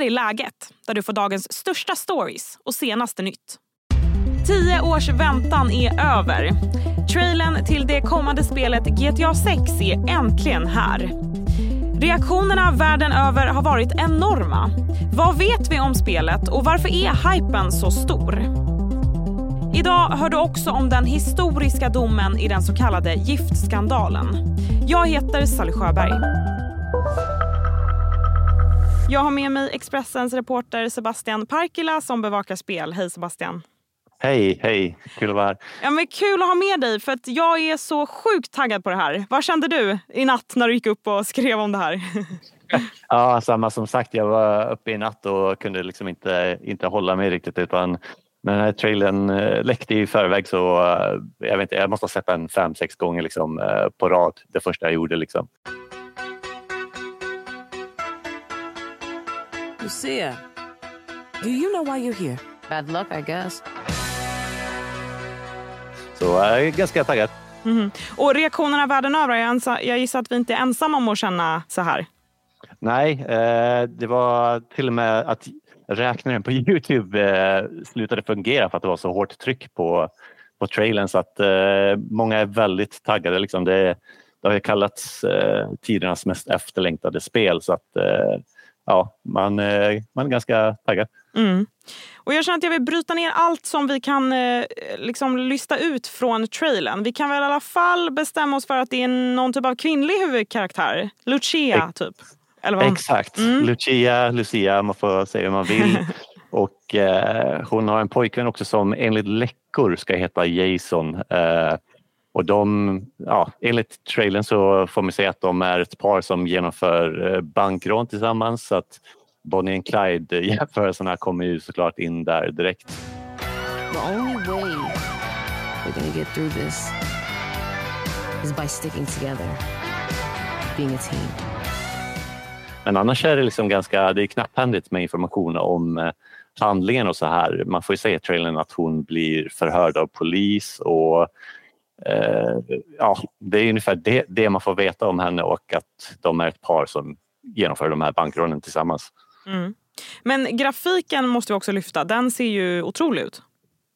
här är läget, där du får dagens största stories och senaste nytt. Tio års väntan är över. Trailern till det kommande spelet GTA 6 är äntligen här. Reaktionerna världen över har varit enorma. Vad vet vi om spelet och varför är hypen så stor? Idag hör du också om den historiska domen i den så kallade giftskandalen. Jag heter Sally Sjöberg. Jag har med mig Expressens reporter Sebastian Parkila som bevakar spel. Hej Sebastian! Hej, hej. Kul att vara här. Ja, men kul att ha med dig för att jag är så sjukt taggad på det här. Vad kände du i natt när du gick upp och skrev om det här? ja, samma som sagt. Jag var uppe i natt och kunde liksom inte, inte hålla mig riktigt utan när den här trailern eh, läckte i förväg så eh, jag, vet inte, jag måste ha sett den fem, sex gånger liksom, eh, på rad det första jag gjorde. Liksom. Lucia, do you know why you're here? Bad luck, I guess. Så jag är ganska taggad. Mm. Och reaktionerna världen över, jag gissar att vi inte är ensamma om att känna så här. Nej, eh, det var till och med att räknaren på Youtube eh, slutade fungera för att det var så hårt tryck på, på trailern så att eh, många är väldigt taggade. Liksom det, det har ju kallats tidernas mest efterlängtade spel så att ja, man, man är ganska taggad. Mm. Och jag känner att jag vill bryta ner allt som vi kan eh, liksom lysta ut från trailern. Vi kan väl i alla fall bestämma oss för att det är någon typ av kvinnlig huvudkaraktär. Lucia, typ. Exakt. Mm. Lucia, Lucia, man får säga hur man vill. Och eh, hon har en pojkvän också som enligt läckor ska heta Jason. Eh, och de, ja, enligt trailern så får man säga att de är ett par som genomför eh, bankrån tillsammans. Så att Bonnie and Clyde-jämförelserna kommer ju såklart in där direkt. The only way we're gonna get through this is by sticking together, being a team. Men annars är det liksom ganska, det är knapphändigt med information om eh, handlingen och så här. Man får ju säga i trailern att hon blir förhörd av polis och ja, det är ungefär det, det, man får veta om henne och att de är ett par som genomför de här bankrånen tillsammans. Mm. Men grafiken måste vi också lyfta. Den ser ju otrolig ut.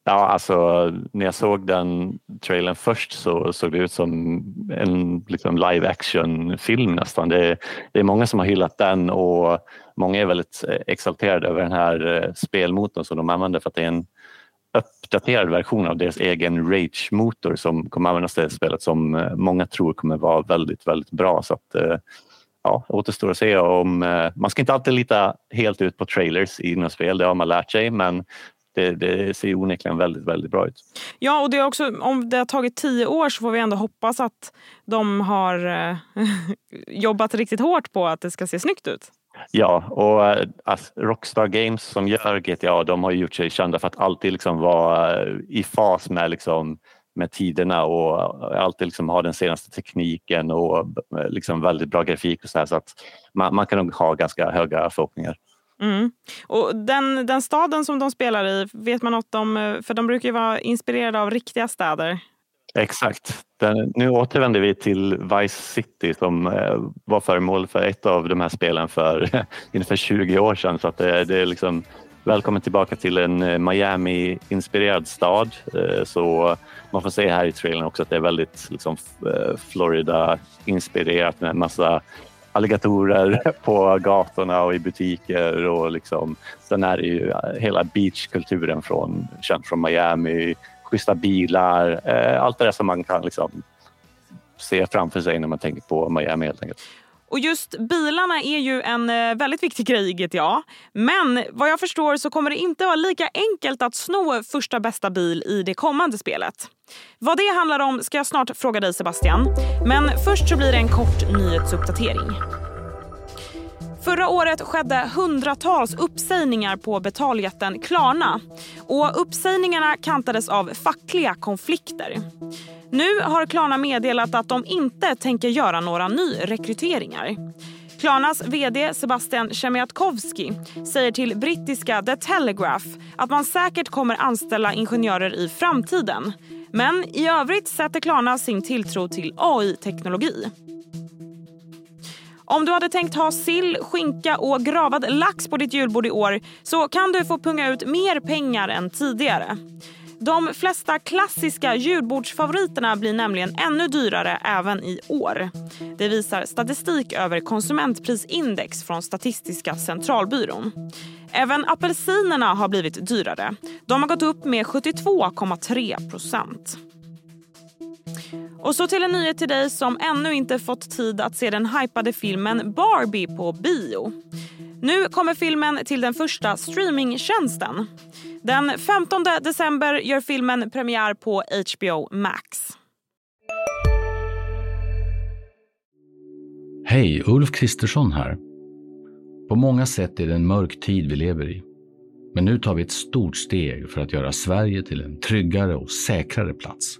Ja, alltså när jag såg den trailern först så såg det ut som en liksom, live action film nästan. Det, det, är många som har hyllat den och många är väldigt exalterade över den här eh, spelmotorn som de använder för att det är en uppdaterad version av deras egen Rage-motor som kommer användas i det spelet som eh, många tror kommer vara väldigt, väldigt bra. Så att, eh, ja, återstår att se om... Eh, man ska inte alltid lita helt ut på trailers i något spel, det har man lärt sig. Men det, det, ser onekligen väldigt, väldigt bra ut. Ja, och det är också, om det har tagit tio år så får vi ändå hoppas att de har jobbat riktigt hårt på att det ska se snyggt ut. Ja, och eh, alltså, Rockstar Games som gör GTA, de har gjort sig kända för att alltid liksom vara eh, i fas med liksom med tiderna och eh, alltid liksom ha den senaste tekniken och liksom väldigt bra grafik och så här, så att man, man kan nog ha ganska höga förhoppningar. Mm. Och den, den staden som de spelar i, vet man något om? För de brukar ju vara inspirerade av riktiga städer. Exakt. Den, nu återvänder vi till Vice City som eh, var föremål för ett av de här spelen för ungefär 20 år sedan. Så att det, det är liksom välkommen tillbaka till en eh, Miami-inspirerad stad. Eh, så man får se här i trailern också att det är väldigt liksom, eh, Florida-inspirerat med massa alligatorer på gatorna och i butiker och liksom, sen är det ju hela beachkulturen från, känd från Miami, schyssta bilar, eh, allt det där som man kan liksom se framför sig när man tänker på Miami helt enkelt. Och just bilarna är ju en eh, väldigt viktig grej i GTA. Men vad jag förstår så kommer det inte vara lika enkelt att sno första bästa bil i det kommande spelet. Vad det handlar om ska jag snart fråga dig Sebastian. Men först så blir det en kort nyhetsuppdatering. Förra året skedde hundratals uppsägningar på betaljätten Klarna. Och uppsägningarna kantades av fackliga konflikter. Nu har Klarna meddelat att de inte tänker göra några nyrekryteringar. Klarnas vd Sebastian Chemiatkowski säger till brittiska The Telegraph att man säkert kommer anställa ingenjörer i framtiden. Men i övrigt sätter Klarna sin tilltro till AI-teknologi. Om du hade tänkt ha sill, skinka och gravad lax på ditt julbord i år så kan du få punga ut mer pengar än tidigare. De flesta klassiska julbordsfavoriterna blir nämligen ännu dyrare även i år. Det visar statistik över konsumentprisindex från Statistiska centralbyrån. Även apelsinerna har blivit dyrare. De har gått upp med 72,3 procent. Och så till en nyhet till dig som ännu inte fått tid att se den hypade filmen Barbie på bio. Nu kommer filmen till den första streamingtjänsten. Den 15 december gör filmen premiär på HBO Max. Hej, Ulf Kristersson här. På många sätt är det en mörk tid vi lever i. Men nu tar vi ett stort steg för att göra Sverige till en tryggare och säkrare plats.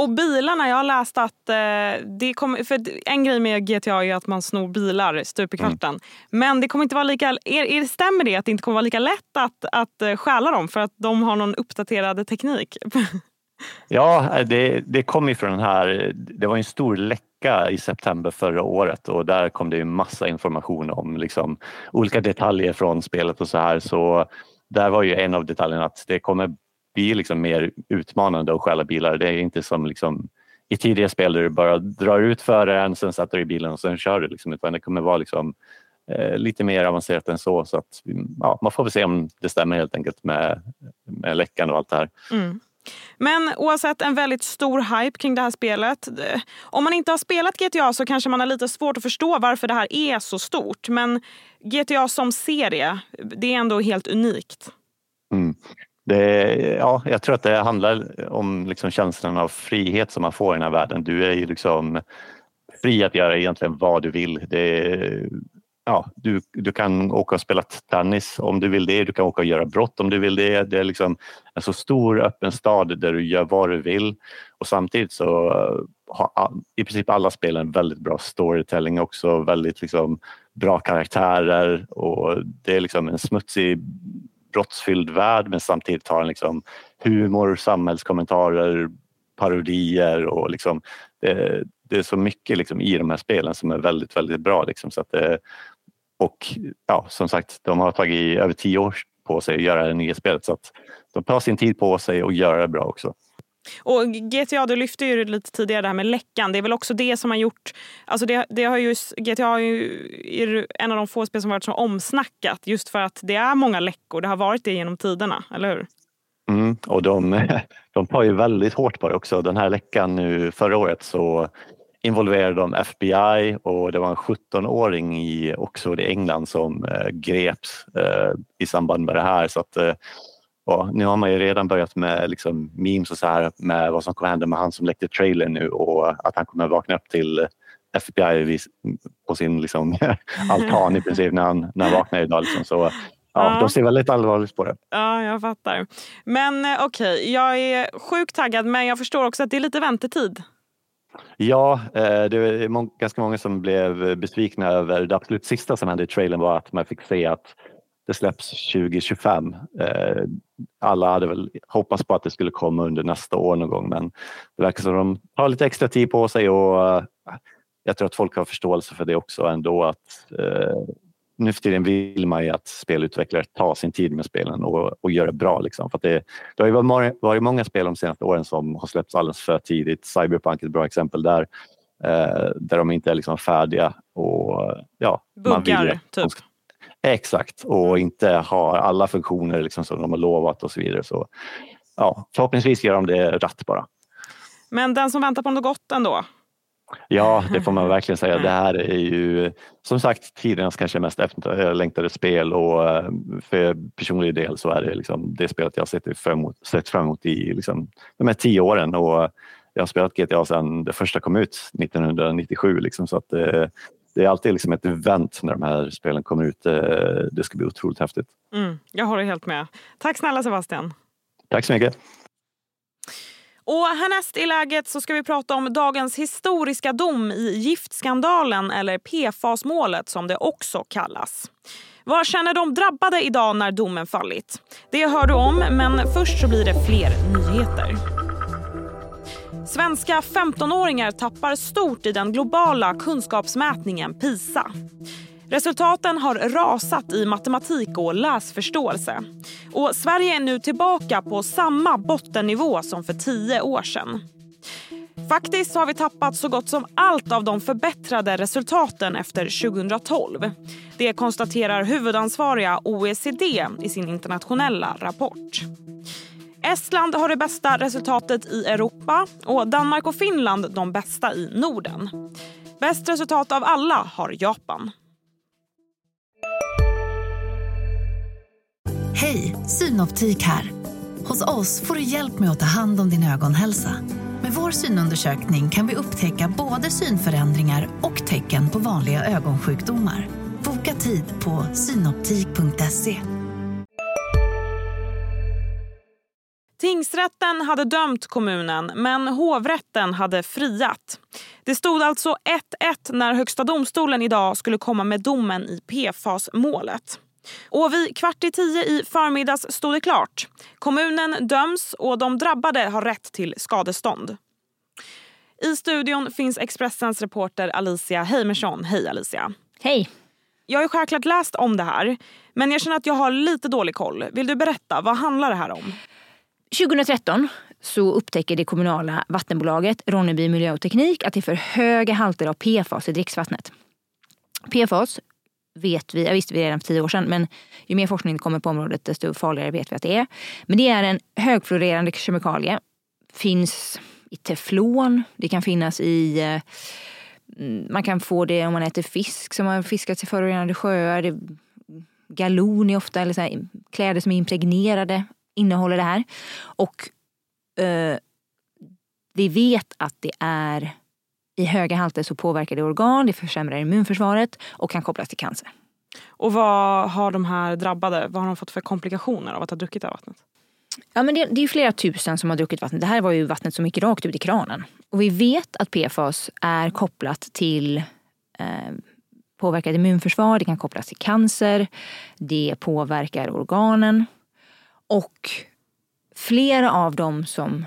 Och bilarna, jag har läst att eh, det kommer, för en grej med GTA är att man snor bilar stup i kvarten. Mm. Men det kommer inte vara lika, är, är, stämmer det att det inte kommer vara lika lätt att, att eh, stjäla dem för att de har någon uppdaterad teknik? ja, det, det kom ju från den här, det var en stor läcka i september förra året och där kom det ju massa information om liksom, olika detaljer från spelet och så här. Så där var ju en av detaljerna att det kommer blir liksom mer utmanande att stjäla bilar. Det är inte som liksom i tidigare spel där du bara drar ut föraren, sen sätter du i bilen och sen kör du. Liksom, utan det kommer vara liksom, eh, lite mer avancerat än så. så att, ja, man får väl se om det stämmer helt enkelt med, med läckan och allt det här. Mm. Men oavsett en väldigt stor hype kring det här spelet. Om man inte har spelat GTA så kanske man har lite svårt att förstå varför det här är så stort. Men GTA som serie, det är ändå helt unikt. Mm. Det, ja, jag tror att det handlar om liksom känslan av frihet som man får i den här världen. Du är ju liksom fri att göra egentligen vad du vill. Det, ja, du, du kan åka och spela tennis om du vill det. Du kan åka och göra brott om du vill det. Det är liksom en så stor öppen stad där du gör vad du vill och samtidigt så eh, har i princip alla spel en väldigt bra storytelling också. Väldigt liksom bra karaktärer och det är liksom en smutsig brottsfylld värld men samtidigt har den liksom humor, samhällskommentarer, parodier och liksom det, det är så mycket liksom i de här spelen som är väldigt, väldigt bra. Liksom, så att det, och ja, som sagt, de har tagit över tio år på sig att göra det nya spelet så att de tar sin tid på sig och gör det bra också. Och GTA, du lyfte ju lite tidigare det här med läckan. Det är väl också det som har gjort... Alltså det, det har ju, GTA är ju en av de få spel som varit så omsnackat just för att det är många läckor. Det har varit det genom tiderna, eller hur? Mm, och de, de tar ju väldigt hårt på det också. Den här läckan nu förra året så involverade de FBI och det var en 17-åring i Oxford i England som eh, greps eh, i samband med det här. Så att, eh, och nu har man ju redan börjat med liksom memes och så här med vad som kommer hända med han som läckte trailern nu och att han kommer vakna upp till FBI på sin liksom, altan i princip när han, när han vaknar idag. Liksom. Så, ja, ja, de ser väldigt allvarligt på det. Ja, jag fattar. Men eh, okej, okay, jag är sjukt taggad men jag förstår också att det är lite väntetid. Ja, eh, det är ganska många som blev besvikna över det absolut sista som hände i trailern var att man fick se att det släpps 2025. Eh, alla hade väl hoppats på att det skulle komma under nästa år någon gång men det verkar som att de har lite extra tid på sig och eh, jag tror att folk har förståelse för det också ändå att eh, nu för tiden vill man ju att spelutvecklare tar sin tid med spelen och, och gör det bra. Liksom. För det, det har ju varit, varit många spel de senaste åren som har släppts alldeles för tidigt. Cyberpunk är ett bra exempel där. Eh, där de inte är liksom färdiga. Och, ja, Buggar, man vill, typ. Exakt, och mm. inte har alla funktioner liksom som de har lovat och så vidare. Så, ja, förhoppningsvis gör de det rätt bara. Men den som väntar på något gott ändå? Ja, det får man verkligen säga. Det här är ju som sagt tidernas kanske mest efterlängtade spel och eh, för personlig del så är det liksom det spelet jag sett fram emot, sett fram emot i liksom de här tio åren och jag har spelat GTA sedan det första kom ut 1997 liksom, så att eh, det är alltid liksom ett event när de här spelen kommer ut. Eh, det ska bli otroligt häftigt. Mm, jag håller helt med. Tack snälla Sebastian. Tack så mycket. Och härnäst i läget så ska vi prata om dagens historiska dom i giftskandalen eller PFAS-målet som det också kallas. Vad känner de drabbade idag när domen fallit? Det hör du om, men först så blir det fler nyheter. Svenska 15-åringar tappar stort i den globala kunskapsmätningen PISA. Resultaten har rasat i matematik och läsförståelse. Och Sverige är nu tillbaka på samma bottennivå som för tio år sedan. Faktiskt har vi tappat så gott som allt av de förbättrade resultaten efter 2012. Det konstaterar huvudansvariga OECD i sin internationella rapport. Estland har det bästa resultatet i Europa och Danmark och Finland de bästa i Norden. Bäst resultat av alla har Japan. Hej, Synoptik här. Hos oss får du hjälp med att ta hand om din ögonhälsa. Med vår synundersökning kan vi upptäcka både synförändringar och tecken på vanliga ögonsjukdomar. Boka tid på synoptik.se. Tingsrätten hade dömt kommunen, men hovrätten hade friat. Det stod alltså 1-1 när Högsta domstolen idag skulle komma med domen i PFAS-målet. Och vid kvart i tio i förmiddags stod det klart. Kommunen döms och de drabbade har rätt till skadestånd. I studion finns Expressens reporter Alicia Heimersson. Hej Alicia. Hej. Jag har självklart läst om det här, men jag känner att jag har lite dålig koll. Vill du berätta, vad handlar det här om? 2013 så upptäcker det kommunala vattenbolaget Ronneby Miljö och Teknik att det är för höga halter av PFAS i dricksvattnet. PFAS vet vi, jag visste vi redan för tio år sedan, men ju mer forskning det kommer på området desto farligare vet vi att det är. Men det är en högfluorerande kemikalie. Finns i teflon, det kan finnas i eh, man kan få det om man äter fisk som har fiskats i förorenade sjöar. Galon är ofta, eller så här, kläder som är impregnerade innehåller det här. Och eh, vi vet att det är i höga halter så påverkar det organ, det försämrar immunförsvaret och kan kopplas till cancer. Och vad har de här drabbade, vad har de fått för komplikationer av att ha druckit det här vattnet? Ja, men det, det är flera tusen som har druckit vattnet. Det här var ju vattnet som gick rakt ut i kranen. Och vi vet att PFAS är kopplat till eh, påverkat immunförsvar, det kan kopplas till cancer, det påverkar organen. Och flera av dem som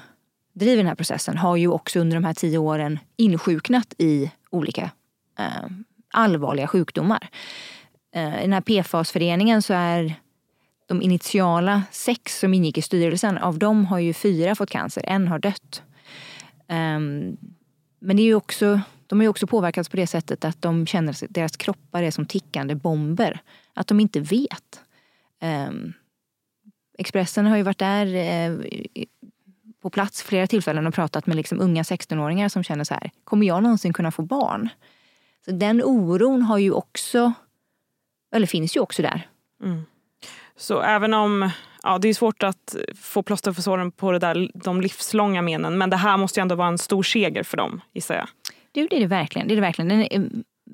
driver den här processen har ju också under de här tio åren insjuknat i olika eh, allvarliga sjukdomar. Eh, I den här PFAS-föreningen så är de initiala sex som ingick i styrelsen, av dem har ju fyra fått cancer, en har dött. Eh, men det är ju också, de har ju också påverkats på det sättet att de känner att deras kroppar är som tickande bomber. Att de inte vet. Ehm, Expressen har ju varit där eh, på plats flera tillfällen och pratat med liksom unga 16-åringar som känner så här, kommer jag någonsin kunna få barn? Så den oron har ju också, eller finns ju också där. Mm. Så även om ja, det är svårt att få plåster för såren på det där, de livslånga menen, men det här måste ju ändå vara en stor seger för dem, gissar jag. Du, det är det verkligen. Det är det verkligen. Den, eh,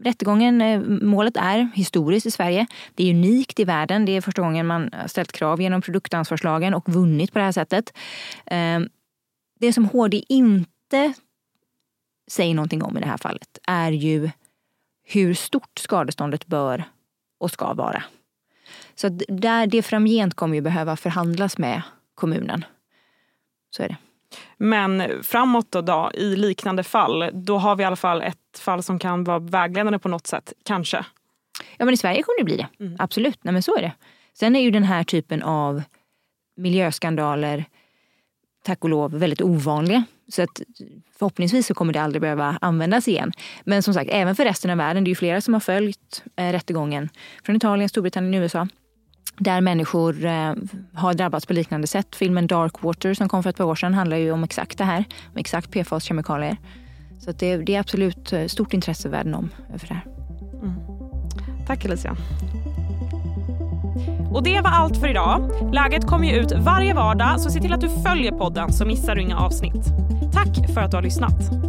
rättegången, eh, målet är historiskt i Sverige. Det är unikt i världen. Det är första gången man ställt krav genom produktansvarslagen och vunnit på det här sättet. Ehm, det som HD inte säger någonting om i det här fallet är ju hur stort skadeståndet bör och ska vara. Så där, det framgent kommer ju behöva förhandlas med kommunen. Så är det. Men framåt då, då, i liknande fall, då har vi i alla fall ett fall som kan vara vägledande på något sätt, kanske? Ja men i Sverige kommer det bli det. Mm. Absolut, Nej, men så är det. Sen är ju den här typen av miljöskandaler tack och lov väldigt ovanliga. Så att förhoppningsvis så kommer det aldrig behöva användas igen. Men som sagt, även för resten av världen, det är ju flera som har följt eh, rättegången från Italien, Storbritannien och USA. Där människor eh, har drabbats på liknande sätt. Filmen Darkwater som kom för ett par år sedan handlar ju om exakt det här. Om exakt PFAS-kemikalier. Så det, det, är absolut eh, stort intresse världen om för det här. Mm. Tack Alicia. Och det var allt för idag. Läget kommer ju ut varje vardag så se till att du följer podden så missar du inga avsnitt. Tack för att du har lyssnat.